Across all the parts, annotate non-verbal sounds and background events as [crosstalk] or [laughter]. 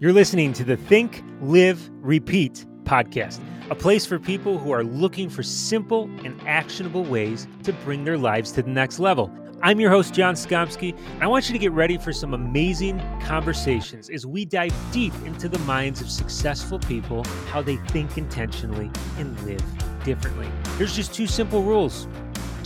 You're listening to the Think, Live, Repeat podcast, a place for people who are looking for simple and actionable ways to bring their lives to the next level. I'm your host, John Skomski, and I want you to get ready for some amazing conversations as we dive deep into the minds of successful people, how they think intentionally and live differently. There's just two simple rules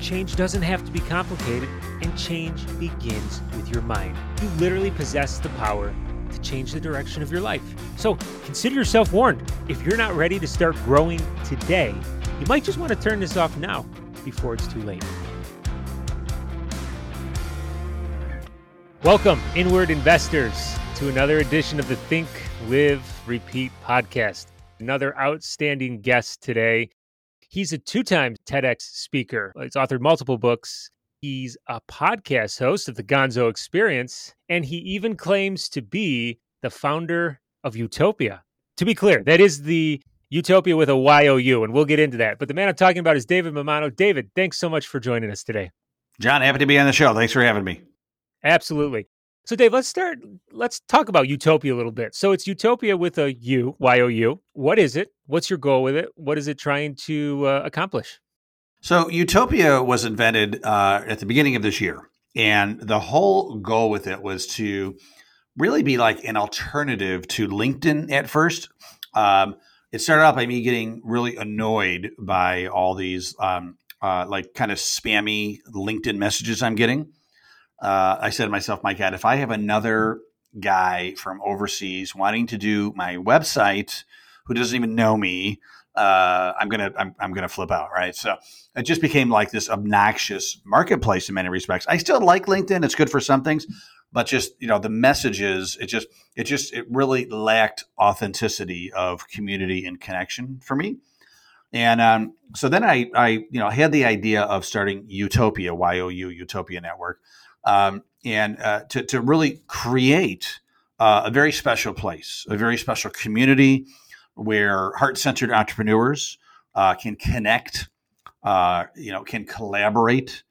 change doesn't have to be complicated, and change begins with your mind. You literally possess the power to change the direction of your life. So consider yourself warned. If you're not ready to start growing today, you might just want to turn this off now before it's too late. Welcome, inward investors, to another edition of the Think, Live, Repeat podcast. Another outstanding guest today. He's a two time TEDx speaker. He's authored multiple books. He's a podcast host of the Gonzo Experience, and he even claims to be the founder of Youtopia. To be clear, that is the Youtopia with a Y O U, and we'll get into that. But the man I'm talking about is David Mammano. David, thanks so much for joining us today. John, happy to be on the show. Thanks for having me. Absolutely. So, Dave, let's start. Let's talk about Youtopia a little bit. So, it's Youtopia with a U, Y O U. What is it? What's your goal with it? What is it trying to uh, accomplish? So, Youtopia was invented uh, at the beginning of this year. And the whole goal with it was to really be like an alternative to LinkedIn at first. Um, it started out by me getting really annoyed by all these um, uh, like kind of spammy LinkedIn messages I'm getting uh, I said to myself, my God, if I have another guy from overseas wanting to do my website who doesn't even know me, uh, I'm gonna I'm, I'm gonna flip out, right? So it just became like this obnoxious marketplace in many respects. I still like LinkedIn; it's good for some things, but just you know the messages, it just it just it really lacked authenticity of community and connection for me. And um, so then I I you know had the idea of starting Youtopia Y O U Youtopia Network um, and uh, to, to really create uh, a very special place, a very special community where heart centered entrepreneurs uh, can connect, uh, you know, can collaborate.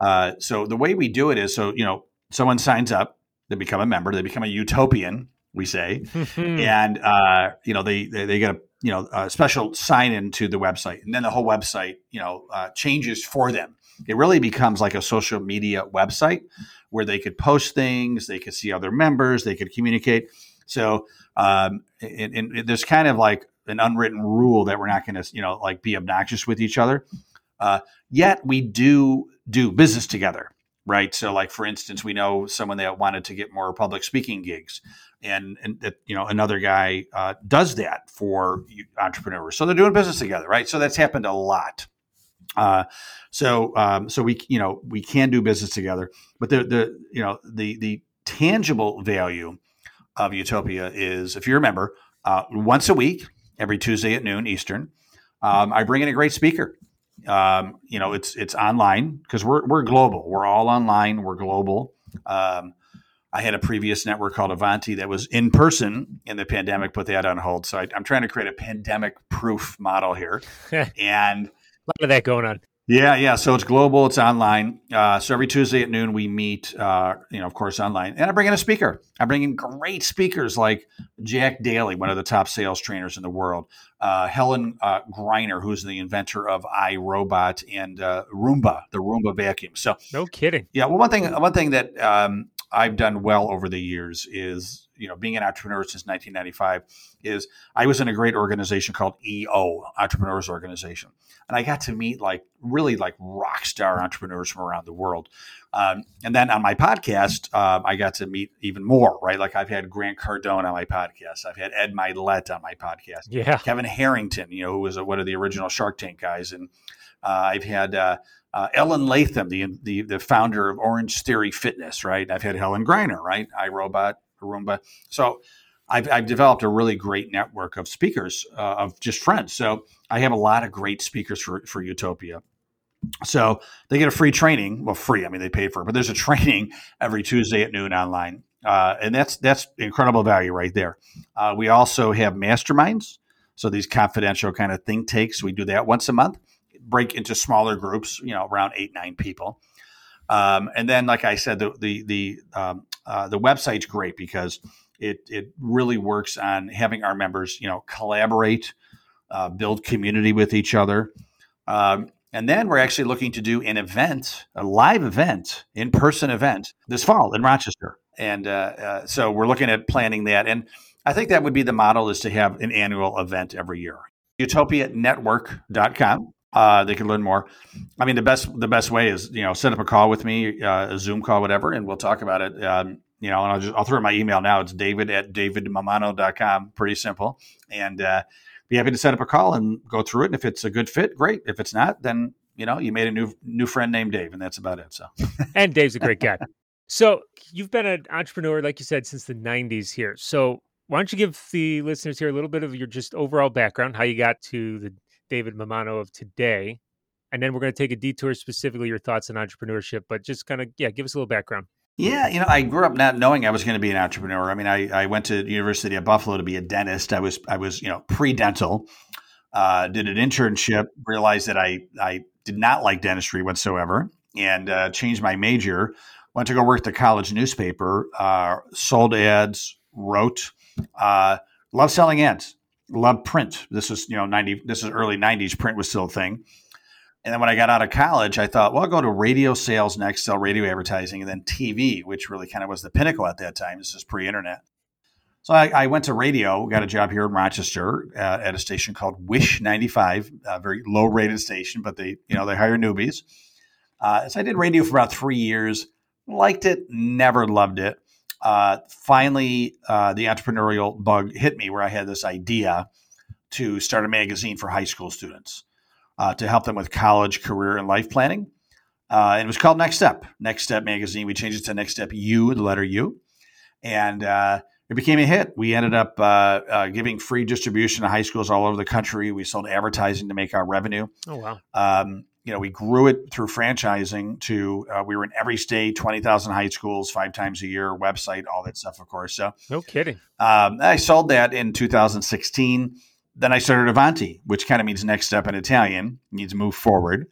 Uh, so the way we do it is so, you know, someone signs up, they become a member, they become a utopian, we say, [laughs] and, uh, you know, they, they, they get a, you know, a special sign in to the website. And then the whole website, you know, changes for them it really becomes like a social media website where they could post things, they could see other members, they could communicate. So, um, and, and there's kind of like an unwritten rule that we're not going to, you know, like be obnoxious with each other. Uh, yet we do do business together, right? So, like for instance, we know someone that wanted to get more public speaking gigs, and and that you know another guy uh, does that for entrepreneurs. So they're doing business together, right? So that's happened a lot. Uh, so um, so we you know we can do business together, but the the you know the the tangible value of Youtopia is if you remember uh, once a week, every Tuesday at noon Eastern, um, I bring in a great speaker. Um, you know it's it's online because we're we're global. We're all online. We're global. Um, I had a previous network called Avanti that was in person in the pandemic, put that on hold. So I, am trying to create a pandemic proof model here, [laughs] and a lot of that going on. Yeah, yeah. So it's global. It's online. Uh, so every Tuesday at noon we meet. Uh, you know, of course, online. And I bring in a speaker. I bring in great speakers like Jack Daly, one of the top sales trainers in the world. Uh, Helen uh, Greiner, who's the inventor of iRobot and uh, Roomba, the Roomba vacuum. So no kidding. Yeah. Well, one thing, one thing that um, I've done well over the years is, you know, being an entrepreneur since 1995, is I was in a great organization called EO, Entrepreneurs Organization, and I got to meet like really like rock star entrepreneurs from around the world. Um, and then on my podcast, um, I got to meet even more, right? Like I've had Grant Cardone on my podcast, I've had Ed Mylett on my podcast, yeah, Kevin Harrington, you know, who was a, one of the original Shark Tank guys, and uh, I've had. Uh, uh, Ellen Latham, the, the the founder of Orange Theory Fitness, right? I've had Helen Greiner, right? iRobot, Roomba. So I've, I've developed a really great network of speakers, uh, of just friends. So I have a lot of great speakers for, for Youtopia. So they get a free training. Well, free. I mean, they pay for it, but there's a [laughs] training every Tuesday at noon online, uh, and that's that's incredible value right there. Uh, we also have masterminds. So these confidential kind of think takes. we do that once a month break into smaller groups, you know, around eight nine people. Um, and then, like I said, the the the um, uh, the website's great because It it really works on having our members, you know, collaborate, uh, build community with each other. Um, and then we're actually looking to do an event, a live event, in person event this fall in Rochester. And uh, uh, so we're looking at planning that. And I think that would be the model is to have an annual event every year. YoutopiaNetwork.com. Uh, they can learn more. I mean, the best the best way is you know set up a call with me, uh, a Zoom call, whatever, and we'll talk about it. Um, you know, and I'll just I'll throw my email now. It's David at davidmammano.com. Pretty simple, and uh, be happy to set up a call and go through it. And if it's a good fit, great. If it's not, then you know you made a new new friend named Dave, and that's about it. So, [laughs] and Dave's a great guy. So you've been an entrepreneur, like you said, since the '90s here. So why don't you give the listeners here a little bit of your just overall background, how you got to the David Mammano of today, and then we're going to take a detour specifically your thoughts on entrepreneurship. But just kind of yeah, give us a little background. Yeah, you know, I grew up not knowing I was going to be an entrepreneur. I mean, I, I went to University of Buffalo to be a dentist. I was I was you know pre dental. Uh, did an internship. Realized that I I did not like dentistry whatsoever, and uh, changed my major. Went to go work the college newspaper. Uh, sold ads, wrote. Uh, love selling ads loved print. This is you know, 90, this is early 90s. Print was still a thing. And then when I got out of college, I thought, well, I'll go to radio sales next, sell radio advertising, and then TV, which really kind of was the pinnacle at that time. This is pre internet. So I, I, went to radio, got a job here in Rochester uh, at a station called Wish 95, a very low rated station, but they, you know, they hire newbies. Uh, so I did radio for about three years, liked it, never loved it uh, finally uh, the entrepreneurial bug hit me where I had this idea to start a magazine for high school students uh, to help them with college, career, and life planning. Uh, and it was called Next Step, Next Step Magazine. We changed it to Next Step U, the letter U. And uh, it became a hit. We ended up uh, giving free distribution to high schools all over the country. We sold advertising to make our revenue. Oh, wow. Um, you know, we grew it through franchising to uh, we were in every state, twenty thousand high schools, five times a year, website, all that stuff, of course. So no kidding. Um, I sold that in 2016. Then I started Avanti, which kind of means next step in Italian, means move forward,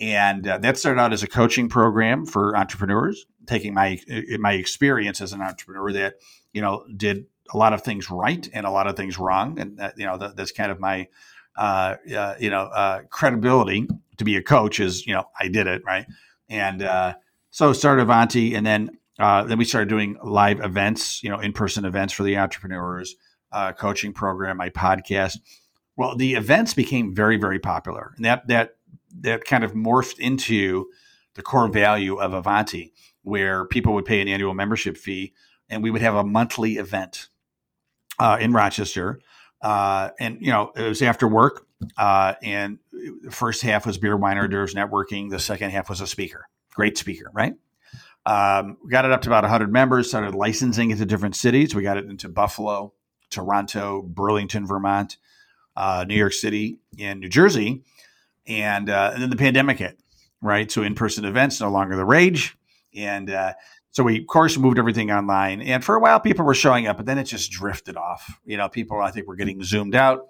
and uh, that started out as a coaching program for entrepreneurs, taking my my experience as an entrepreneur that you know did a lot of things right and a lot of things wrong, and that, you know that, that's kind of my uh, uh, you know uh, credibility to be a coach is you know I did it right, and uh, so started Avanti, and then uh, then we started doing live events, you know, in person events for the entrepreneurs, uh, coaching program, my podcast. Well, the events became very very popular, and that that that kind of morphed into the core value of Avanti, where people would pay an annual membership fee, and we would have a monthly event uh, in Rochester. Uh, and you know, it was after work, uh, and the first half was beer, wine, hors d'oeuvres, networking. The second half was a speaker, great speaker, right? Um, we got it up to about 100 members, started licensing it to different cities. We got it into Buffalo, Toronto, Burlington, Vermont, uh, New York City, and New Jersey. And, uh, and then the pandemic hit, right? So in person events no longer the rage. And uh, so we, of course, moved everything online. And for a while, people were showing up, but then it just drifted off. You know, people, I think, were getting zoomed out.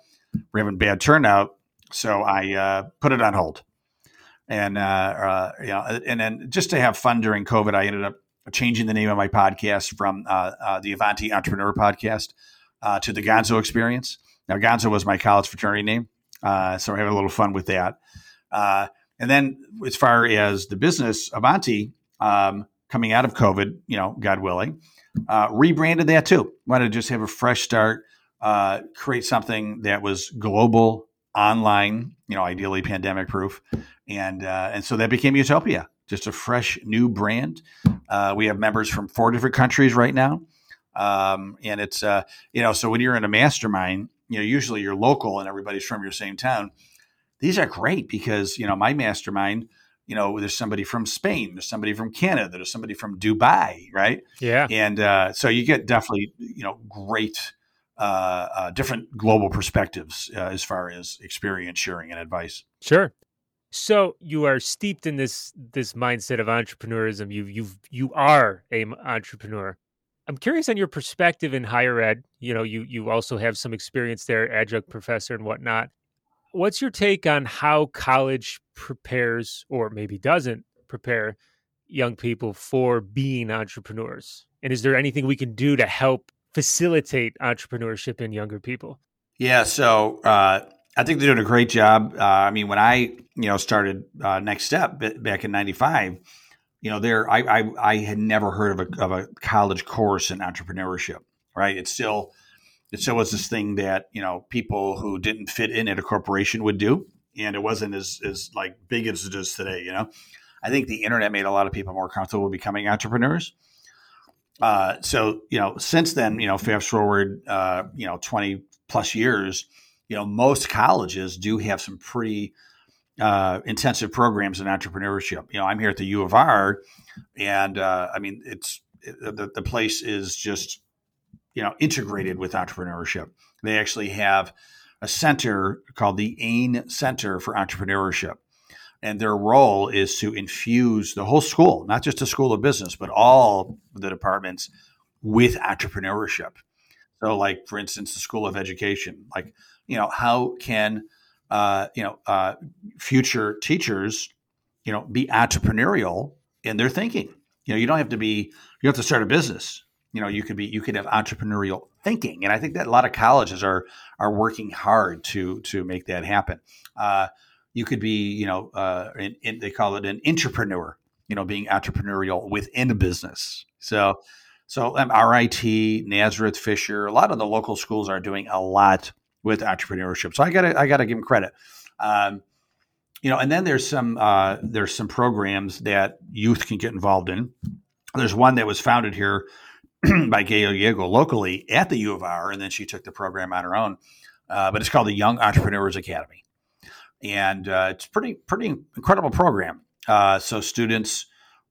We're having bad turnout. So I uh, put it on hold. And, uh, uh, you know, and then just to have fun during COVID, I ended up changing the name of my podcast from uh, uh, the Avanti Entrepreneur Podcast uh, to the Gonzo Experience. Now, Gonzo was my college fraternity name. so we're having a little fun with that. and then as far as the business, Avanti, um, coming out of COVID, you know, God willing, uh, rebranded that too. Wanted to just have a fresh start, uh, create something that was global, online, you know, ideally pandemic proof, and uh, and so that became Youtopia, just a fresh new brand. Uh, we have members from four different countries right now, um, and it's uh, you know, so when you're in a mastermind, you know, usually you're local and everybody's from your same town. These are great because you know my mastermind you know, there's somebody from Spain, there's somebody from Canada, there's somebody from Dubai, right? Yeah. And uh, so you get definitely, you know, great, uh, uh, different global perspectives uh, as far as experience sharing and advice. Sure. So you are steeped in this this mindset of entrepreneurism. You you you are a entrepreneur. I'm curious on your perspective in higher ed. You know, you you also have some experience there, adjunct professor and whatnot. What's your take on how college prepares, or maybe doesn't prepare, young people for being entrepreneurs? And is there anything we can do to help facilitate entrepreneurship in younger people? Yeah, so uh, I think they're doing a great job. Uh, I mean, when I you know started uh, Next Step back in '95, you know, there I, I, I had never heard of a of a college course in entrepreneurship. Right? It's still it still was this thing that you know people who didn't fit in at a corporation would do, and it wasn't as as like big as it is today. You know, I think the internet made a lot of people more comfortable becoming entrepreneurs. Uh, so you know, since then, you know, fast forward, uh, you know, twenty plus years, you know, most colleges do have some pretty uh, intensive programs in entrepreneurship. You know, I'm here at the U of R, and uh, I mean, it's the, the place is just you know integrated with entrepreneurship. They actually have a center called the Ain Center for Entrepreneurship. And their role is to infuse the whole school, not just a school of business, but all the departments with entrepreneurship. So, like for instance, the School of Education, like you know, how can uh, you know uh, future teachers, you know, be entrepreneurial in their thinking? You know, you don't have to be you don't have to start a business. You know, you could be you could have entrepreneurial thinking, and I think that a lot of colleges are are working hard to to make that happen. Uh, you could be, you know, uh, in, in, they call it an intrapreneur. You know, being entrepreneurial within a business. So so um, RIT, Nazareth, Fisher, a lot of the local schools are doing a lot with entrepreneurship. So I got to I got to give them credit. Um, you know, and then there's some uh, there's some programs that youth can get involved in. There's one that was founded here [clears throat] by Gayle Jagel locally at the U of R, and then she took the program on her own. Uh, but it's called the Young Entrepreneurs Academy, and uh, it's pretty pretty incredible program. Uh, so students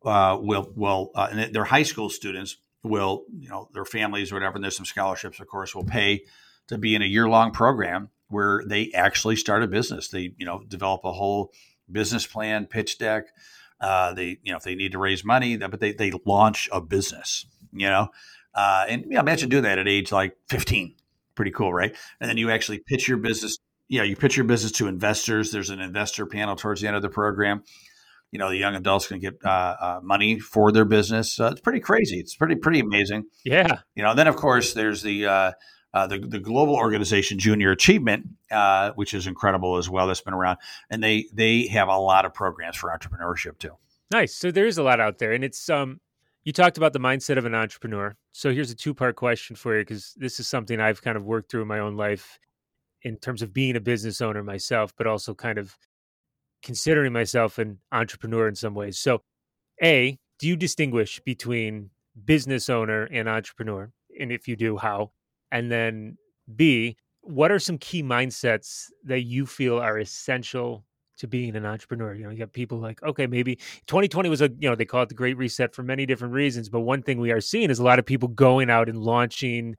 uh, will will uh, and they're high school students will, you know, their families or whatever, and there's some scholarships, of course, will pay to be in a year long program where they actually start a business. They, you know, develop a whole business plan, pitch deck. Uh, they, you know, if they need to raise money, but they, they launch a business, you know, uh, and know, imagine doing that at age like 15. Pretty cool, right? And then you actually pitch your business. Yeah, you pitch your business to investors. There's an investor panel towards the end of the program you know the young adults can get uh, uh, money for their business. Uh, it's pretty crazy. It's pretty pretty amazing. Yeah. You know. Then of course there's the uh, uh, the, the global organization Junior Achievement, uh, which is incredible as well. That's been around, and they they have a lot of programs for entrepreneurship too. Nice. So there is a lot out there, and it's um. You talked about the mindset of an entrepreneur. So here's a two part question for you because this is something I've kind of worked through in my own life in terms of being a business owner myself, but also kind of considering myself an entrepreneur in some ways. So, A, do you distinguish between business owner and entrepreneur? And if you do, how? And then B, what are some key mindsets that you feel are essential to being an entrepreneur? You know, you got people like, okay, maybe 2020 was a, you know, they call it the great reset for many different reasons. But one thing we are seeing is a lot of people going out and launching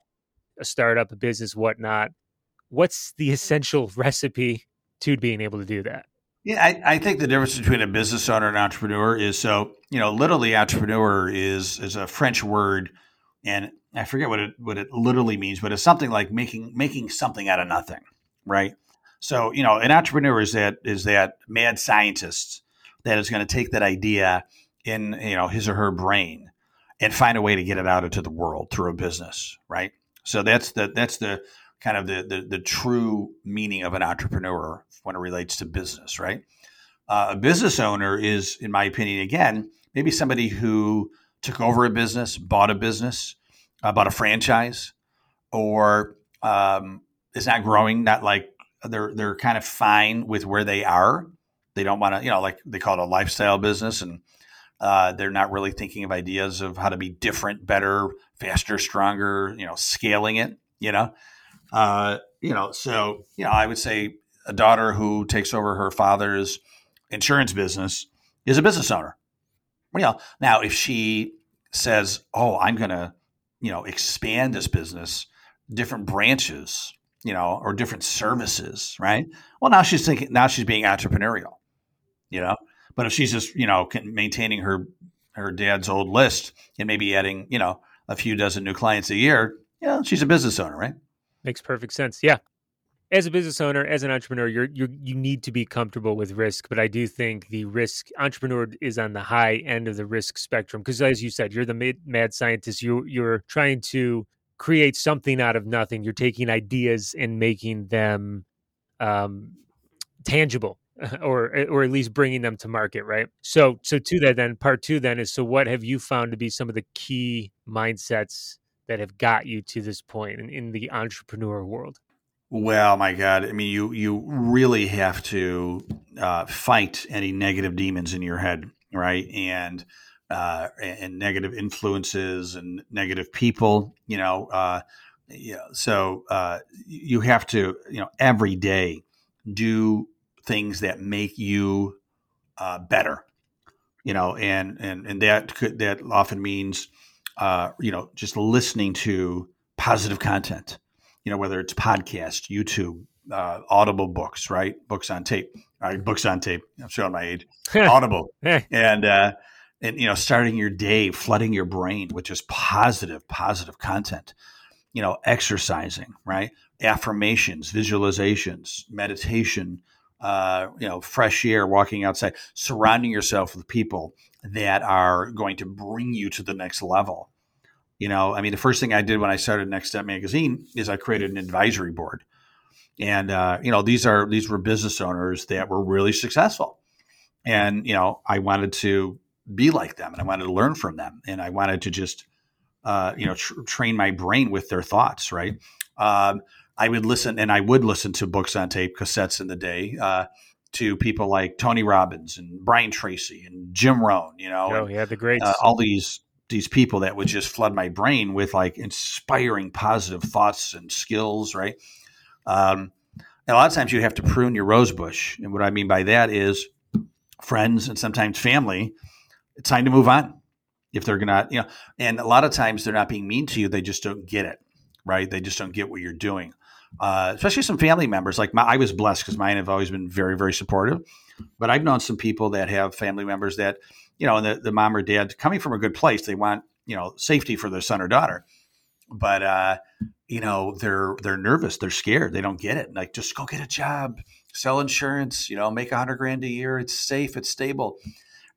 a startup, a business, whatnot. What's the essential recipe to being able to do that? Yeah, I, I, think the difference between a business owner and entrepreneur is so you know literally entrepreneur is is a French word, and I forget what it what it literally means, but it's something like making making something out of nothing, right? So you know, an entrepreneur is that is that mad scientist that is going to take that idea in you know his or her brain and find a way to get it out into the world through a business, right? So that's the that's the kind of the, the, the true meaning of an entrepreneur when it relates to business, right? Uh, a business owner is, in my opinion, again, maybe somebody who took over a business, bought a business, uh, bought a franchise, or um, is not growing, not like they're they're kind of fine with where they are. They don't want to, you know, like they call it a lifestyle business, and uh, they're not really thinking of ideas of how to be different, better, faster, stronger. You know, scaling it. You know, uh, you know, so you know, I would say a daughter who takes over her father's insurance business is a business owner. You know, now if she says, "Oh, I'm going to, you know, expand this business, different branches, you know, or different services," right? Well, now she's thinking. Now she's being entrepreneurial. You know, but if she's just, you know, maintaining her her dad's old list and maybe adding, you know, a few dozen new clients a year, know, she's a business owner, right? Makes perfect sense. Yeah. As a business owner, as an entrepreneur, you're you you need to be comfortable with risk, but I do think the risk entrepreneur is on the high end of the risk spectrum because, as you said, you're the mad, mad scientist. You you're trying to create something out of nothing. You're taking ideas and making them um, tangible [laughs] or or at least bringing them to market right? So so to that then part two then is so what have you found to be some of the key mindsets that have got you to this point in, in the entrepreneur world? Well my god i mean you you really have to uh, fight any negative demons in your head right? And uh, and negative influences and negative people you know uh, yeah, so uh, you have to you know every day do things that make you uh, better you know and and and that could that often means uh, you know just listening to positive content you know whether it's podcast youtube uh, audible books right? Books on tape right? Books on tape i'm showing my age. [laughs] Audible. And uh and you know starting your day flooding your brain with just positive positive content. You know exercising right? Affirmations visualizations meditation uh, you know, fresh air, walking outside, surrounding yourself with people that are going to bring you to the next level. You know, I mean, the first thing I did when I started Next Step Magazine is I created an advisory board, and uh, you know, these are these were business owners that were really successful, and you know, I wanted to be like them, and I wanted to learn from them, and I wanted to just, uh, you know, tr- train my brain with their thoughts, right? Um, I would listen, and I would listen to books on tape cassettes in the day uh, to people like Tony Robbins and Brian Tracy and Jim Rohn. You know, oh yeah, the great uh, all these these people that would just flood my brain with like inspiring positive thoughts and skills. Right. Um, and a lot of times you have to prune your rose bush, and what I mean by that is friends and sometimes family. It's time to move on if they're gonna, you know. And a lot of times they're not being mean to you; they just don't get it right? They just don't get what you're doing uh, especially some family members. Like my, I was blessed because mine have always been very, very supportive. But I've known some people that have family members that, you know, the, the mom or dad coming from a good place, they want, you know, safety for their son or daughter. But uh, you know, they're they're nervous, they're scared, they don't get it. Like, just go get a job, sell insurance, you know, make a hundred grand a year. It's safe, it's stable,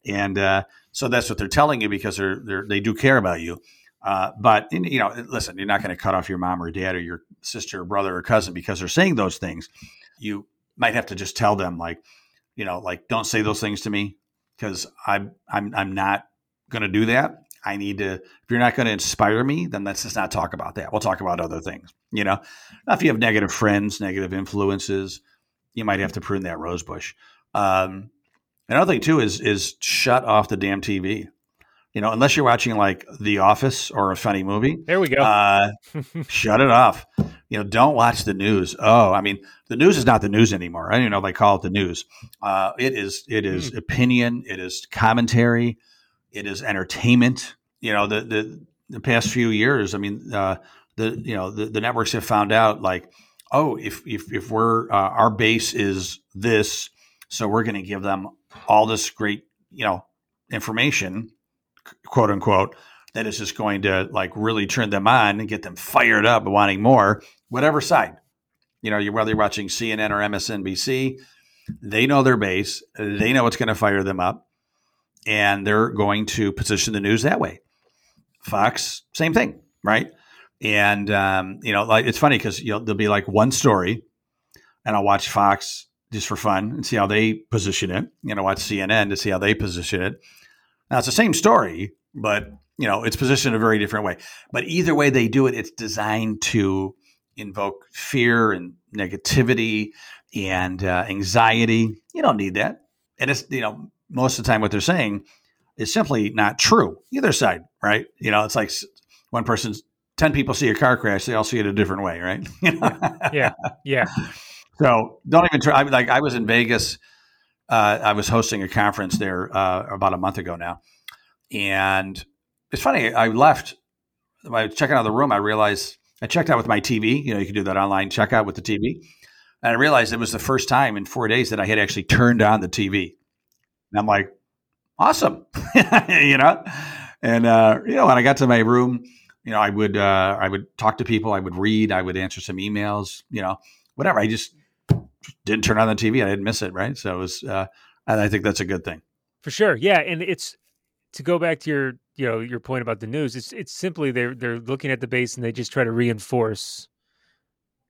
and uh, so that's what they're telling you because they're, they're they do care about you. Uh, but you know, listen, you're not going to cut off your mom or dad or your sister or brother or cousin because they're saying those things. You might have to just tell them, like, you know, like don't say those things to me because I'm I'm I'm not going to do that. I need to. If you're not going to inspire me, then let's just not talk about that. We'll talk about other things. You know, now, if you have negative friends, negative influences, you might have to prune that rose bush. Um, another thing too is is shut off the damn TV you know, unless you're watching like The Office or a funny movie. There we go. Uh, [laughs] shut it off. You know, don't watch the news. Oh, I mean, the news is not the news anymore. I don't even know if they call it the news. Uh, it is. It is mm. opinion. It is commentary. It is entertainment. You know, the the, the past few years. I mean, uh, the you know the, the networks have found out like, oh, if if if we're uh, our base is this, so we're going to give them all this great you know information quote unquote, that is just going to like really turn them on and get them fired up and wanting more, whatever side. You know, you're, whether you're watching CNN or MSNBC, they know their base, they know what's going to fire them up, and they're going to position the news that way. Fox, same thing, right? And um, you know, like it's funny because you know there'll be like one story, and I'll watch Fox just for fun and see how they position it. You know, watch CNN to see how they position it now it's the same story, but you know it's positioned a very different way. But either way they do it, it's designed to invoke fear and negativity and uh, anxiety. You don't need that, and it's you know most of the time what they're saying is simply not true either side, right? You know, it's like one person's ten people see a car crash, they all see it a different way, right? [laughs] yeah, yeah. So don't even try. Like I was in Vegas uh, I was hosting a conference there uh, about a month ago now, and it's funny. I left. By checking out of the room, I realized I checked out with my TV. You know, you can do that online checkout with the TV, and I realized it was the first time in four days that I had actually turned on the TV. And I'm like, awesome, [laughs] you know. And uh, you know, when I got to my room, you know, I would uh, I would talk to people, I would read, I would answer some emails, you know, whatever. I just didn't turn on the TV. I didn't miss it. Right. So it was, uh, and I think that's a good thing. For sure. Yeah. And it's to go back to your you know your point about the news. It's it's simply they're they're looking at the base and they just try to reinforce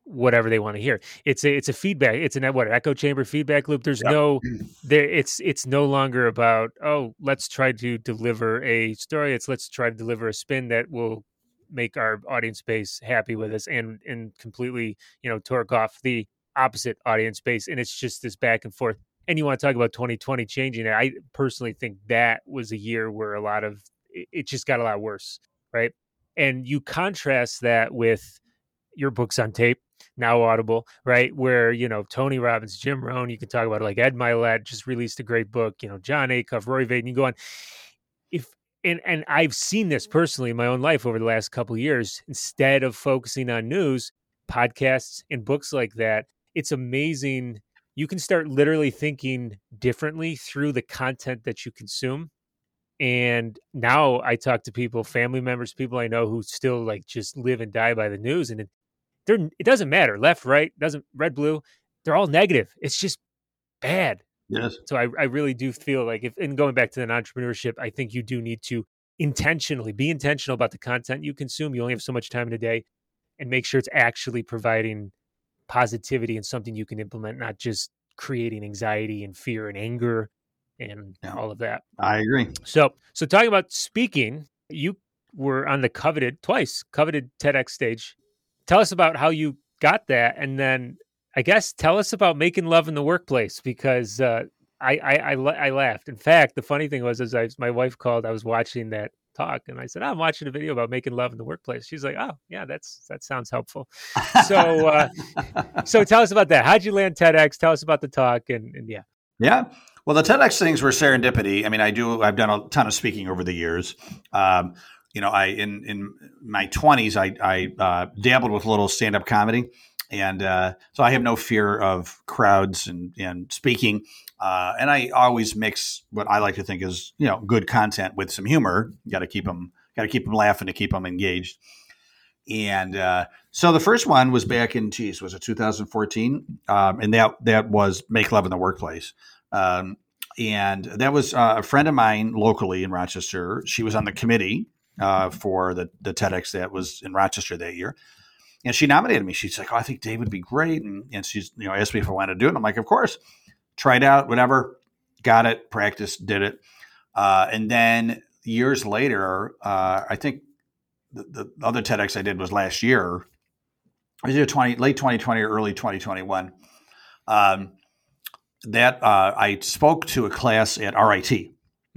whatever they want to hear. It's a it's a feedback. It's an what echo chamber feedback loop. There's yep. no there. It's it's no longer about oh let's try to deliver a story. It's let's try to deliver a spin that will make our audience base happy with us and and completely you know torque off the opposite audience base. And it's just this back and forth. And you want to talk about 2020 changing it. I personally think that was a year where a lot of it just got a lot worse, right? And you contrast that with your books on tape now audible right where you know tony robbins jim rohn you can talk about it like ed mylett just released a great book you know jon acuff rory vaden you go on if and and i've seen this personally in my own life over the last couple years instead of focusing on news podcasts and books like that it's amazing you can start literally thinking differently through the content that you consume and now i talk to people family members people i know who still like just live and die by the news and it, they're it doesn't matter left right doesn't red blue they're all negative it's just bad. Yes. So i, I really do feel like if and going back to the entrepreneurship i think you do need to intentionally be intentional about the content you consume you only have so much time in a day and make sure it's actually providing positivity and something you can implement not just creating anxiety and fear and anger and yeah, all of that. I agree. So so talking about speaking you were on the coveted twice coveted tedx stage. Tell us about how you got that, and then I guess tell us about making love in the workplace because uh, I, I, I I laughed. In fact, the funny thing was, as I my wife called, I was watching that talk, and I said, "I'm watching a video about making love in the workplace." She's like, "Oh, yeah, that's that sounds helpful." so, uh, so [laughs] tell us about that. How'd you land TEDx? Tell us about the talk, and, and yeah, yeah. Well, the TEDx things were serendipity. I mean, I do. I've done a ton of speaking over the years. Um, you know, I in in my twenties, I, I uh, dabbled with a little stand up comedy, and uh, so I have no fear of crowds and and speaking. Uh, and I always mix what I like to think is you know good content with some humor. Got to keep them got to keep them laughing to keep them engaged. And uh, so the first one was back in geez was it 2014, um, and that that was make love in the workplace. Um, and that was uh, a friend of mine locally in Rochester. She was on the committee uh, for the, the TEDx that was in Rochester that year. And she nominated me. She's like, Oh, I think Dave would be great. And, and she's, you know, asked me if I wanted to do it. And I'm like, Of course. Tried out, whatever. Got it, practiced, did it. Uh, and then years later, uh, I think the, the, other TEDx I did was last year. I did 20, late 2020 or early 2021. Um, that uh, I spoke to a class at RIT.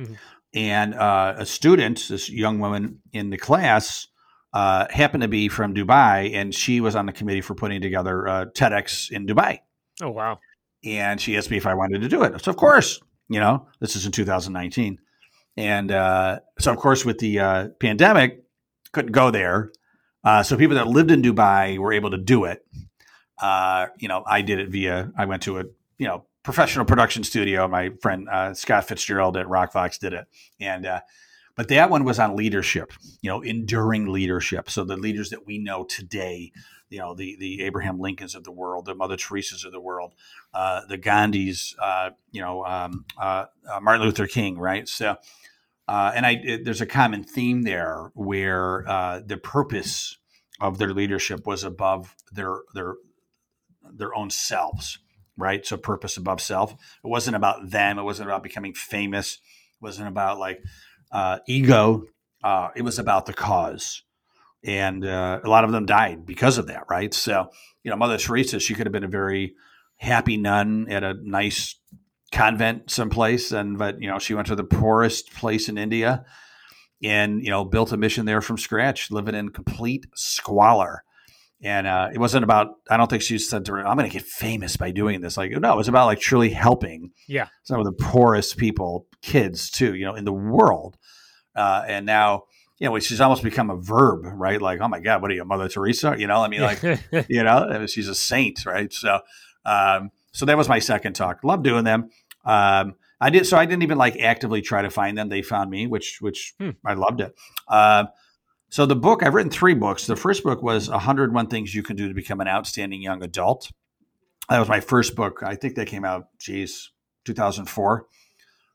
Mm-hmm. And uh, a student, this young woman in the class, uh, happened to be from Dubai, and she was on the committee for putting together uh, TEDx in Dubai. Oh wow! And she asked me if I wanted to do it. So of course, you know, this is in 2019, and uh, so of course with the uh, pandemic, couldn't go there. Uh, so people that lived in Dubai were able to do it. you know, I did it via. I went to a you know professional production studio. My friend uh, Scott Fitzgerald at Rockvox did it, and uh, but that one was on leadership. You know, enduring leadership. So the leaders that we know today, you know, the the Abraham Lincolns of the world, the Mother Teresa's of the world, uh, the Gandhis, uh, you know, um, uh, uh, Martin Luther King, right? So. and I, it, there's a common theme there where the purpose of their leadership was above their their their own selves right? So purpose above self. It wasn't about them. It wasn't about becoming famous. It wasn't about like uh, ego. Uh, it was about the cause. And uh, a lot of them died because of that, right? So, you know, Mother Teresa, she could have been a very happy nun at a nice convent someplace. And, but, you know, she went to the poorest place in India and, you know, built a mission there from scratch, living in complete squalor and uh, it wasn't about i don't think she said to her i'm going to get famous by doing this. Like no it was about like truly helping yeah. some of the poorest people kids too you know in the world. Uh, and now you know she's almost become a verb right? Like oh my god what are you mother teresa? You know i mean like [laughs] you know she's a saint right? So um, so that was my second talk. Love doing them. Um, i did so i didn't even like actively try to find them. They found me which which hmm. i loved it. Uh, so the book, I've written three books. The first book was 101 Things You Can Do to Become an Outstanding Young Adult. That was my first book. I think that came out, geez, 2004.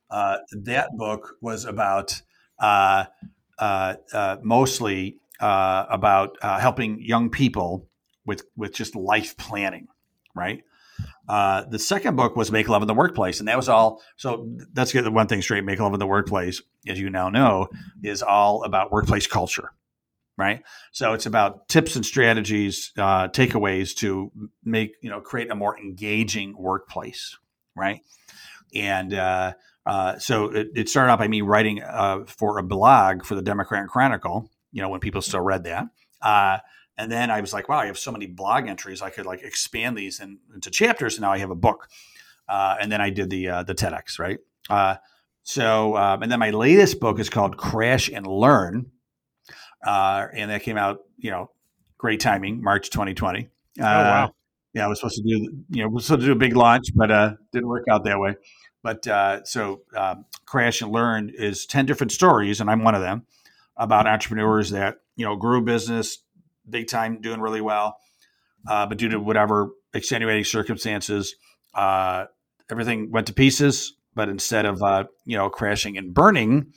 Uh, that book was about uh, uh, uh, mostly uh, about uh, helping young people with with just life planning, right? The second book was Make Love in the Workplace, and that was all. So let's get the one thing straight: Make Love in the Workplace, as you now know, is all about workplace culture, right? So it's about tips and strategies, uh, takeaways to make you know create a more engaging workplace, right? And uh, uh, so it, it, started out by me writing uh, for a blog for the Democrat Chronicle. You know, when people still read that. Uh, and then I was like, wow, I have so many blog entries. I could like expand these in, into chapters. And now I have a book. Uh, and then I did the the TEDx, right? So, um, and then my latest book is called Crash and Learn, uh, and that came out, you know, great timing, March 2020. oh wow! Uh, yeah, I was supposed to do, you know, was supposed to do a big launch, but uh, didn't work out that way. But so, um, Crash and Learn is ten different stories, and I'm one of them about entrepreneurs that you know grew business, big time, doing really well. Uh, but due to whatever extenuating circumstances, uh, everything went to pieces. But instead of uh, you know crashing and burning,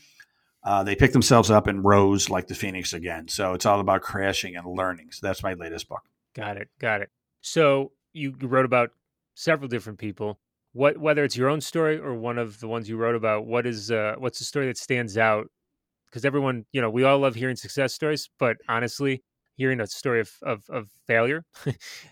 uh, they picked themselves up and rose like the phoenix again. So it's all about crashing and learning. So that's my latest book. Got it. Got it. So you wrote about several different people. What whether it's your own story or one of the ones you wrote about, what is uh, what's the story that stands out? Because everyone, you know, we all love hearing success stories, but honestly, hearing a story of of, of failure [laughs]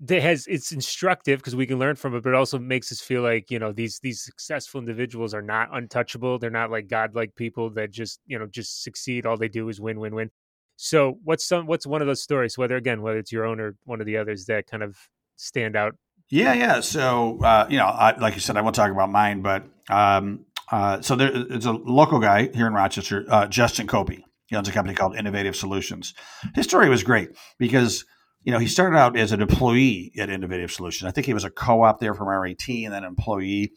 that has it's instructive because we can learn from it but it also makes us feel like you know these these successful individuals are not untouchable. They're not like godlike people that just you know just succeed. All they do is win win win. So what's some what's one of those stories whether again whether it's your own or one of the others that kind of stand out? Yeah yeah. So uh, you know I, like you said i won't talk about mine but um, uh, so there's a local guy here in rochester uh, justin Copie he owns a company called Innovative Solutions. His story was great because you know he started out as an employee at Innovative Solutions. I think he was a co-op there from RIT and then employee,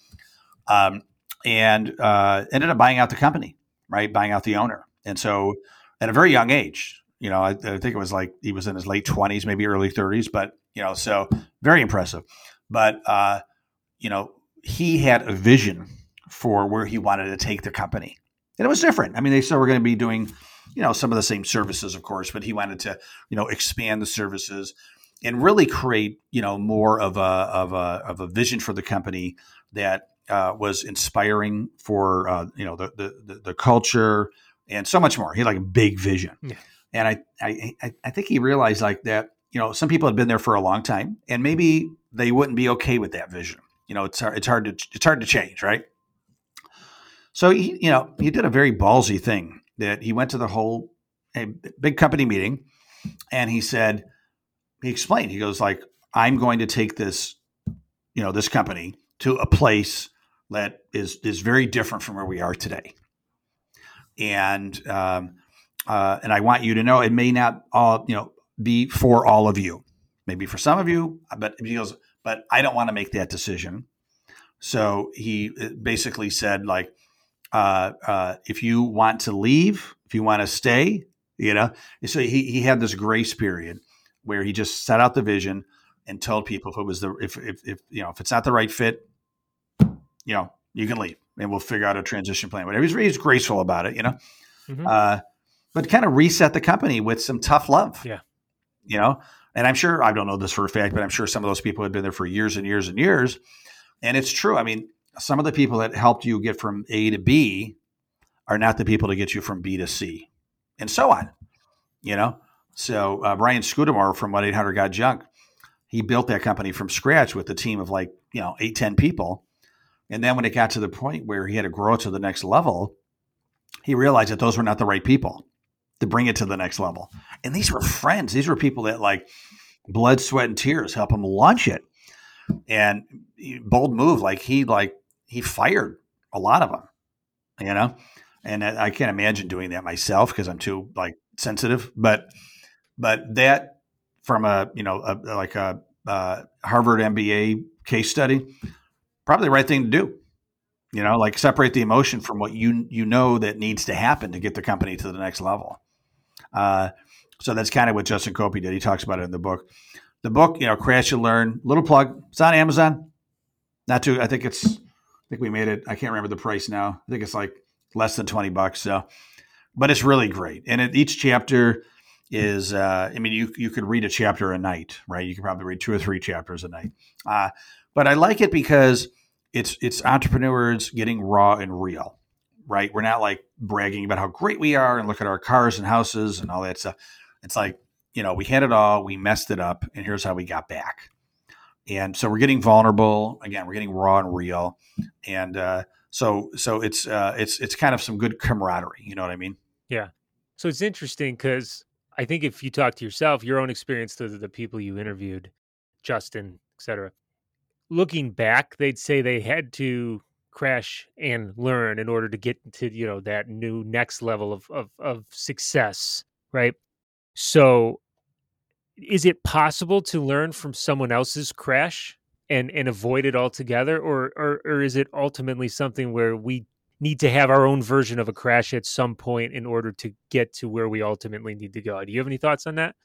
um, and uh, ended up buying out the company, right? Buying out the owner, and so at a very young age, you know, I, I think it was like he was in his late twenties, maybe early thirties, but you know, so very impressive. But uh, you know, he had a vision for where he wanted to take the company, and it was different. I mean, they still were going to be doing you know some of the same services of course but he wanted to you know expand the services and really create you know more of a of a of a vision for the company that uh, was inspiring for uh, you know the, the the culture and so much more he had like a big vision yeah. and I, I i think he realized like that you know some people had been there for a long time and maybe they wouldn't be okay with that vision you know it's hard, it's hard to it's hard to change right so he you know he did a very ballsy thing that he went to the whole a big company meeting and he said he explained he goes like i'm going to take this you know this company to a place that is is very different from where we are today. And um, uh, and i want you to know it may not all you know be for all of you. Maybe for some of you but he goes but i don't want to make that decision. So he uh, basically said like uh, uh, if you want to leave, if you want to stay, you know. So he, he had this grace period where he just set out the vision and told people if it was the if, if, if you know if it's not the right fit, you know, you can leave and we'll figure out a transition plan. Whatever. He's, he's graceful about it, you know. Mm-hmm. Uh, but kind of reset the company with some tough love. Yeah. You know, and I'm sure I don't know this for a fact, but I'm sure some of those people had been there for years and years and years. And it's true. I mean, some of the people that helped you get from A to B are not the people to get you from B to C, and so on. You know, so uh, Brian Scudamore from One Eight Hundred Got Junk, he built that company from scratch with a team of like you know eight ten people, and then when it got to the point where he had to grow to the next level, he realized that those were not the right people to bring it to the next level. And these were friends; these were people that like blood, sweat, and tears help him launch it. And bold move, like he like he fired a lot of them, you know, and I can't imagine doing that myself because I'm too like sensitive. But but that from a you know a, like a, Harvard MBA case study, probably the right thing to do. You know, like separate the emotion from what you you know that needs to happen to get the company to the next level. Uh, so that's kind of what Justin Copie did. He talks about it in the book. The book, you know, Crash and Learn, little plug. It's on Amazon. Not too. I think it's think we made it. I can't remember the price now. I think it's like less than 20 bucks. So but it's really great. And it, each chapter is, uh, I mean, you you could read a chapter a night, right? You could probably read two or three chapters a night. Uh, but I like it because it's it's entrepreneurs getting raw and real, right? We're not like bragging about how great we are and look at our cars and houses and all that stuff. It's like you know we had it all, we messed it up, and here's how we got back. And so we're getting vulnerable again. We're getting raw and real, and uh, so so it's uh, it's it's kind of some good camaraderie. You know what I mean? Yeah. So it's interesting because I think if you talk to yourself, your own experience to the people you interviewed, Justin, etc. Looking back, they'd say they had to crash and learn in order to get to you know that new next level of of, of success, right? So, is it possible to learn from someone else's crash and and avoid it altogether? Or, or or is it ultimately something where we need to have our own version of a crash at some point in order to get to where we ultimately need to go? Do you have any thoughts on that?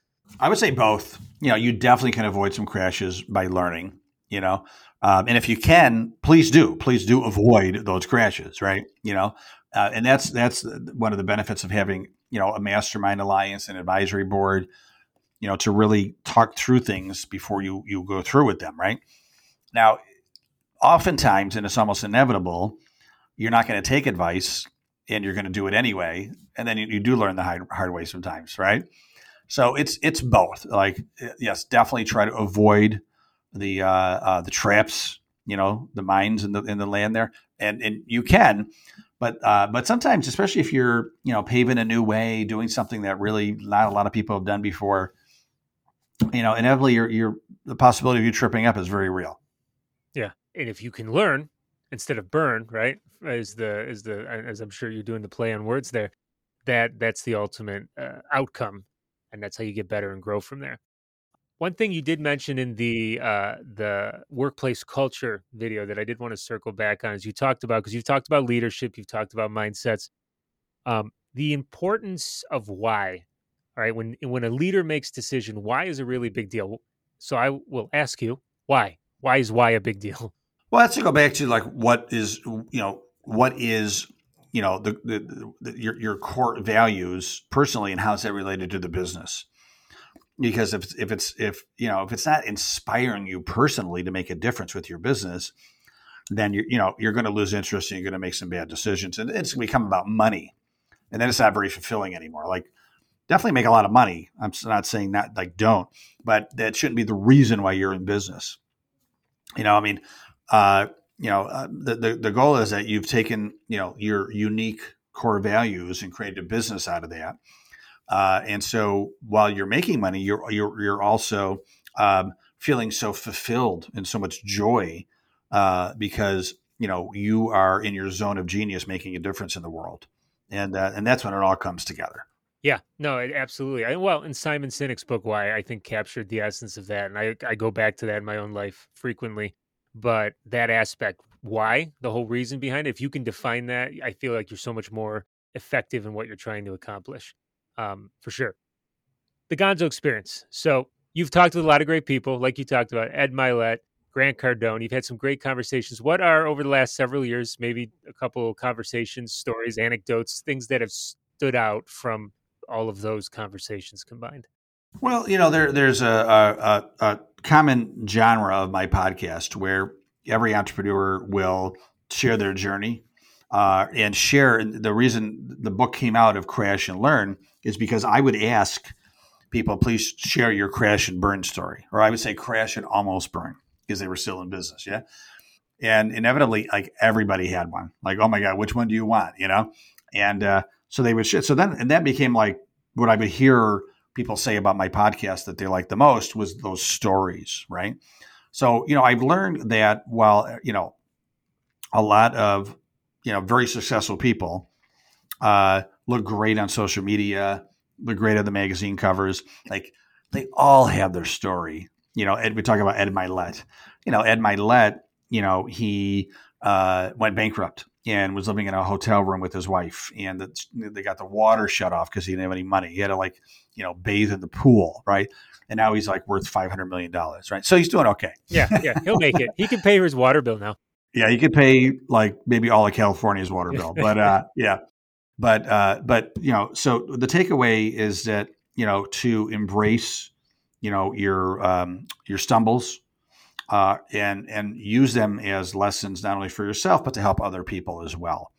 I would say both. You know you definitely can avoid some crashes by learning you know? Um, and if you can please do. Please do avoid those crashes right? You know? Uh, and that's that's one of the benefits of having you know a mastermind alliance and advisory board you know to really talk through things before you you go through with them right now, oftentimes, and it's almost inevitable, you're not going to take advice and you're going to do it anyway. And then you, you do learn the hard, hard way sometimes, right? So it's it's both. Like yes, definitely try to avoid the uh, uh, the traps, you know, the mines in the in the land there, and and you can, but uh, but sometimes, especially if you're you know paving a new way, doing something that really not a lot of people have done before, you know, inevitably, you're, you're the possibility of you tripping up is very real. Yeah, and if you can learn instead of burn, right? Is the is the as I'm sure you're doing the play on words there. That that's the ultimate uh, outcome, and that's how you get better and grow from there. One thing you did mention in the uh, the workplace culture video that I did want to circle back on is you talked about because you've talked about leadership, you've talked about mindsets, um, the importance of why. All right, when when a leader makes decision, why is a really big deal. So I will ask you why why is why a big deal? Well, let's go back to like what is you know what is you know the, the, the your your core values personally and how is that related to the business? Because if if it's if you know if it's not inspiring you personally to make a difference with your business, then you you know you're going to lose interest and you're going to make some bad decisions and it's going to become about money, and then it's not very fulfilling anymore. Like definitely make a lot of money. I'm not saying that like don't, but that shouldn't be the reason why you're in business you know, I mean, uh, you know, uh, the, the, the goal is that you've taken, you know, your unique core values and created a business out of that. Uh, and so while you're making money, you're, you're, you're also um, feeling so fulfilled and so much joy uh, because, you know, you are in your zone of genius making a difference in the world. And, uh, and that's when it all comes together. Yeah, no, absolutely. I, well, and Simon Sinek's book, Why, I think captured the essence of that. And I, I go back to that in my own life frequently. But that aspect, why, the whole reason behind it, if you can define that, I feel like you're so much more effective in what you're trying to accomplish, um, for sure. The Gonzo experience. So you've talked with a lot of great people, like you talked about Ed Mylett, Grant Cardone. You've had some great conversations. What are, over the last several years, maybe a couple conversations, stories, anecdotes, things that have stood out from all of those conversations combined? Well, you know, there there's a, a, a common genre of my podcast where every entrepreneur will share their journey uh, and share. The reason the book came out of Crash and Learn is because I would ask people, please share your crash and burn story, or I would say crash and almost burn because they were still in business. Yeah. And inevitably, like everybody had one. Like, oh my God, which one do you want? You know? And uh, so they would share. So then, and that became like what I would hear people say about my podcast that they liked the most was those stories, right? So, you know, I've learned that while, you know, a lot of, you know, very successful people uh, look great on social media, look great on the magazine covers, like they all have their story. You know, Ed, we talk about Ed Mylett. You know, Ed Mylett, you know, he uh, went bankrupt and was living in a hotel room with his wife and the, they got the water shut off because he didn't have any money. He had to like you know bathe in the pool right? And now he's like worth 500 million dollars right? So he's doing okay. Yeah yeah he'll make it. He can pay his water bill now. Yeah he could pay like maybe all of california's water bill [laughs] but uh yeah. But uh, but you know, so the takeaway is that you know to embrace you know your um, your stumbles uh, and and use them as lessons not only for yourself but to help other people as well.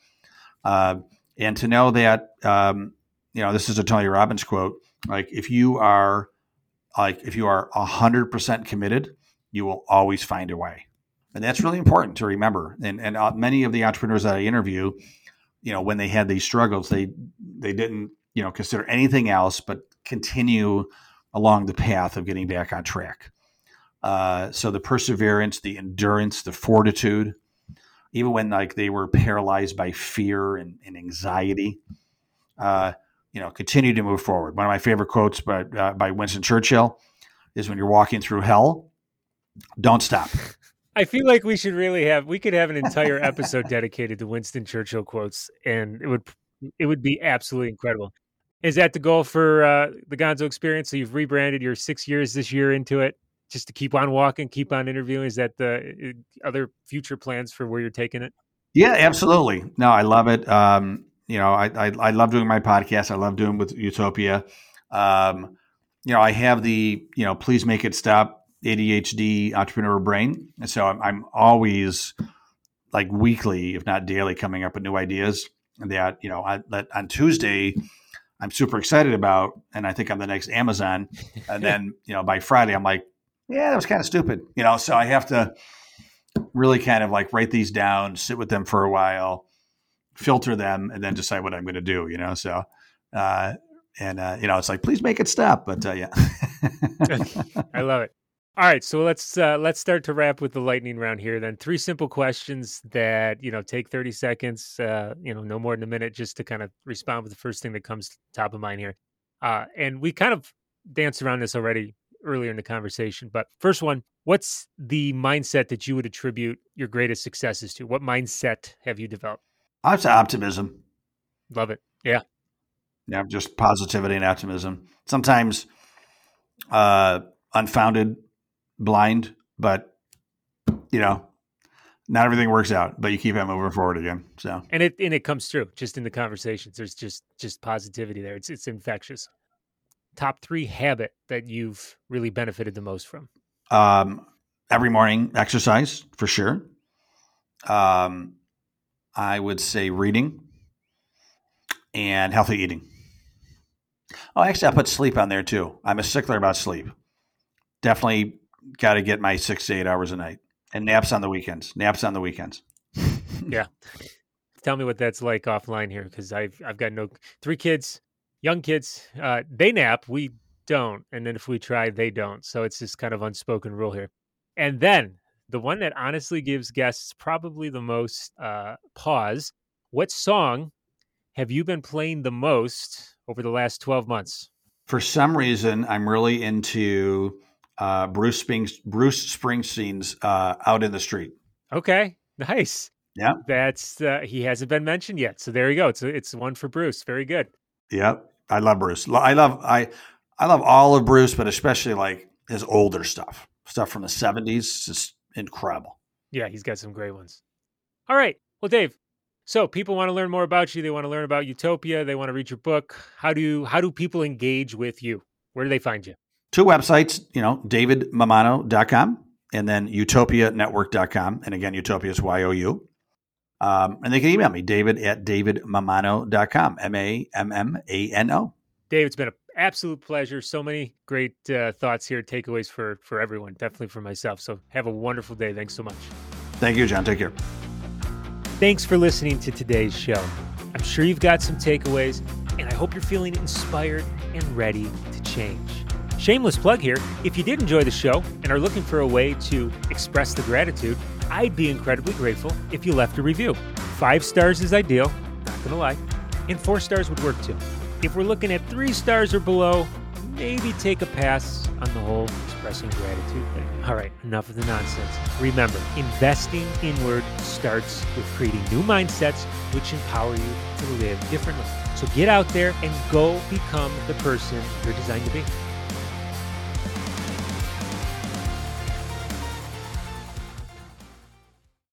Uh, and to know that um, you know this is a Tony Robbins quote: like if you are like if you are hundred percent committed, you will always find a way, and that's really important to remember. And and uh, many of the entrepreneurs that I interview, you know, when they had these struggles, they they didn't you know consider anything else but continue along the path of getting back on track. Uh, so the perseverance, the endurance, the fortitude, even when like they were paralyzed by fear and, and anxiety, uh, you know, continue to move forward. One of my favorite quotes by, uh, by Winston Churchill is when you're walking through hell, don't stop. I feel like we should really have we could have an entire episode dedicated to Winston Churchill quotes and it would it would be absolutely incredible. Is that the goal for uh, the Gonzo experience? So you've rebranded your 6 years this year into it just to keep on walking, keep on interviewing? Is that the uh, other future plans for where you're taking it? Yeah, absolutely. No, I love it. Um, you know, I, I, I love doing my podcast. I love doing with Youtopia. Um, you know, I have the you know, please make it stop ADHD entrepreneur brain, and so I'm, I'm always like weekly, if not daily, coming up with new ideas. That you know, I, that on Tuesday I'm super excited about, and I think I'm the next Amazon. And [laughs] then, you know, by Friday, I'm like, yeah, that was kind of stupid, you know. So I have to really kind of like write these down, sit with them for a while, filter them, and then decide what I'm going to do, you know. So, uh, and uh, you know, it's like, please make it stop. But uh, yeah, [laughs] I love it. All right, so let's uh, let's start to wrap with the lightning round here. Then three simple questions that you know take thirty seconds, uh, you know, no more than a minute, just to kind of respond with the first thing that comes top of mind here. Uh, and we kind of danced around this already earlier in the conversation. But first one, what's the mindset that you would attribute your greatest successes to? What mindset have you developed? I'd say optimism. Love it. Yeah. Yeah, just positivity and optimism. Sometimes uh, unfounded, blind, but you know, not everything works out, but you keep it moving forward again. So and it and it comes through just in the conversations. There's just just positivity there. It's it's infectious top three habit that you've really benefited the most from? Um, every morning exercise for sure. Um, I would say reading and healthy eating. Oh, actually, I put sleep on there too. I'm a stickler about sleep. Definitely got to get my six to eight hours a night and naps on the weekends. Naps on the weekends. [laughs] yeah. Tell me what that's like offline here because I've I've got no three kids, young kids, uh, they nap, we don't. And then if we try, they don't. So it's this kind of unspoken rule here. And then the one that honestly gives guests probably the most uh, pause what song have you been playing the most over the last 12 months? For some reason, I'm really into uh, Bruce, Springs, Bruce Springsteen's uh, Out in the Street. Okay, nice. Yeah. That's, uh, he hasn't been mentioned yet. So there you go. It's, it's one for Bruce. Very good. Yep. I love Bruce. I love I I love all of Bruce, but especially like his older stuff, stuff from the seventies, just incredible. Yeah, he's got some great ones. All right, well, Dave. So people want to learn more about you. They want to learn about Youtopia. They want to read your book. How do how do people engage with you? Where do they find you? Two websites, you know, davidmammano.com and then YoutopiaNetwork.com. And again, Youtopia is Y O U. Um, and they can email me, david at davidmammano.com, M A M M A N O. Dave, it's been an absolute pleasure. So many great uh, thoughts here, takeaways for, for everyone, definitely for myself. So have a wonderful day. Thanks so much. Thank you, John. Take care. Thanks for listening to today's show. I'm sure you've got some takeaways, and I hope you're feeling inspired and ready to change. Shameless plug here if you did enjoy the show and are looking for a way to express the gratitude, I'd be incredibly grateful if you left a review. Five stars is ideal, not gonna lie, and four stars would work too. If we're looking at three stars or below, maybe take a pass on the whole expressing gratitude thing. All right, enough of the nonsense. Remember, investing inward starts with creating new mindsets which empower you to live differently. So get out there and go become the person you're designed to be.